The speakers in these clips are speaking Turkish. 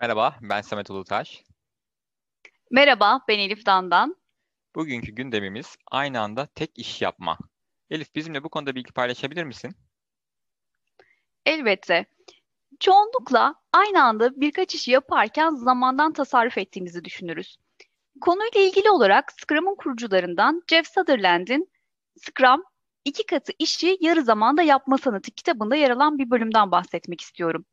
Merhaba, ben Samet Ulutaş. Merhaba, ben Elif Dandan. Bugünkü gündemimiz aynı anda tek iş yapma. Elif, bizimle bu konuda bilgi paylaşabilir misin? Elbette. Çoğunlukla aynı anda birkaç işi yaparken zamandan tasarruf ettiğimizi düşünürüz. Konuyla ilgili olarak Scrum'un kurucularından Jeff Sutherland'in Scrum iki katı işi yarı zamanda yapma sanatı kitabında yer alan bir bölümden bahsetmek istiyorum.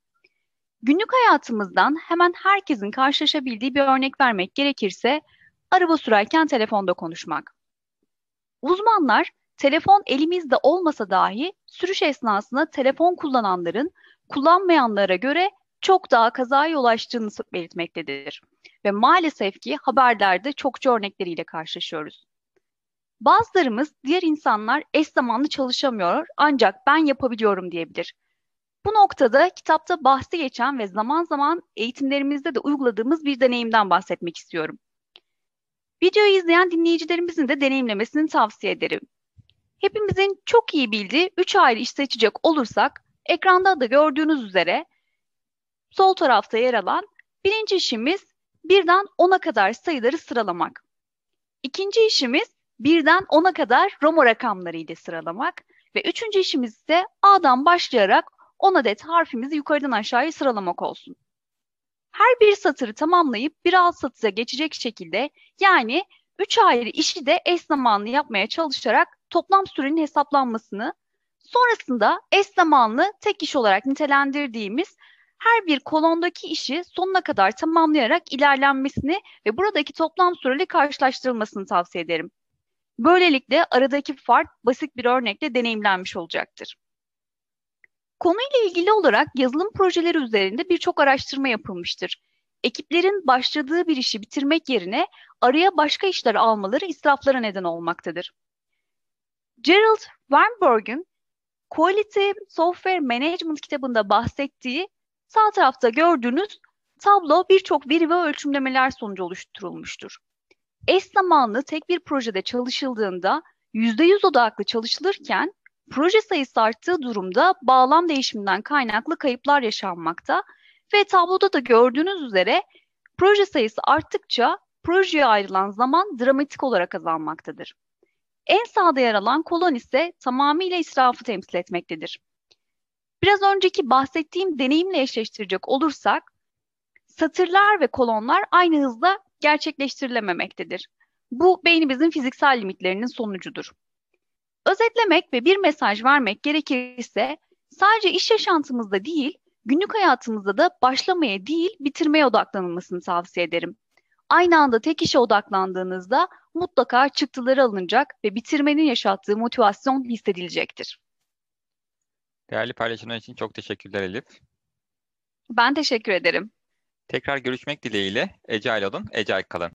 Günlük hayatımızdan hemen herkesin karşılaşabildiği bir örnek vermek gerekirse araba sürerken telefonda konuşmak. Uzmanlar telefon elimizde olmasa dahi sürüş esnasında telefon kullananların kullanmayanlara göre çok daha kazaya yol açtığını belirtmektedir. Ve maalesef ki haberlerde çokça örnekleriyle karşılaşıyoruz. Bazılarımız diğer insanlar eş zamanlı çalışamıyor ancak ben yapabiliyorum diyebilir. Bu noktada kitapta bahsi geçen ve zaman zaman eğitimlerimizde de uyguladığımız bir deneyimden bahsetmek istiyorum. Videoyu izleyen dinleyicilerimizin de deneyimlemesini tavsiye ederim. Hepimizin çok iyi bildiği üç ayrı iş seçecek olursak, ekranda da gördüğünüz üzere sol tarafta yer alan birinci işimiz birden 10'a kadar sayıları sıralamak. İkinci işimiz birden 10'a kadar Roma rakamları ile sıralamak ve üçüncü işimiz ise A'dan başlayarak 10 adet harfimizi yukarıdan aşağıya sıralamak olsun. Her bir satırı tamamlayıp bir alt satıra geçecek şekilde yani üç ayrı işi de eş zamanlı yapmaya çalışarak toplam sürenin hesaplanmasını, sonrasında eş zamanlı tek iş olarak nitelendirdiğimiz her bir kolondaki işi sonuna kadar tamamlayarak ilerlenmesini ve buradaki toplam süreli karşılaştırılmasını tavsiye ederim. Böylelikle aradaki fark basit bir örnekle deneyimlenmiş olacaktır. Konuyla ilgili olarak yazılım projeleri üzerinde birçok araştırma yapılmıştır. Ekiplerin başladığı bir işi bitirmek yerine araya başka işler almaları israflara neden olmaktadır. Gerald Weinberg'ün Quality Software Management kitabında bahsettiği sağ tarafta gördüğünüz tablo birçok veri ve ölçümlemeler sonucu oluşturulmuştur. Eş zamanlı tek bir projede çalışıldığında %100 odaklı çalışılırken proje sayısı arttığı durumda bağlam değişiminden kaynaklı kayıplar yaşanmakta ve tabloda da gördüğünüz üzere proje sayısı arttıkça projeye ayrılan zaman dramatik olarak azalmaktadır. En sağda yer alan kolon ise tamamıyla israfı temsil etmektedir. Biraz önceki bahsettiğim deneyimle eşleştirecek olursak, satırlar ve kolonlar aynı hızla gerçekleştirilememektedir. Bu beynimizin fiziksel limitlerinin sonucudur. Özetlemek ve bir mesaj vermek gerekirse sadece iş yaşantımızda değil, günlük hayatımızda da başlamaya değil bitirmeye odaklanılmasını tavsiye ederim. Aynı anda tek işe odaklandığınızda mutlaka çıktıları alınacak ve bitirmenin yaşattığı motivasyon hissedilecektir. Değerli paylaşımlar için çok teşekkürler Elif. Ben teşekkür ederim. Tekrar görüşmek dileğiyle Ece olun, Ece kalın.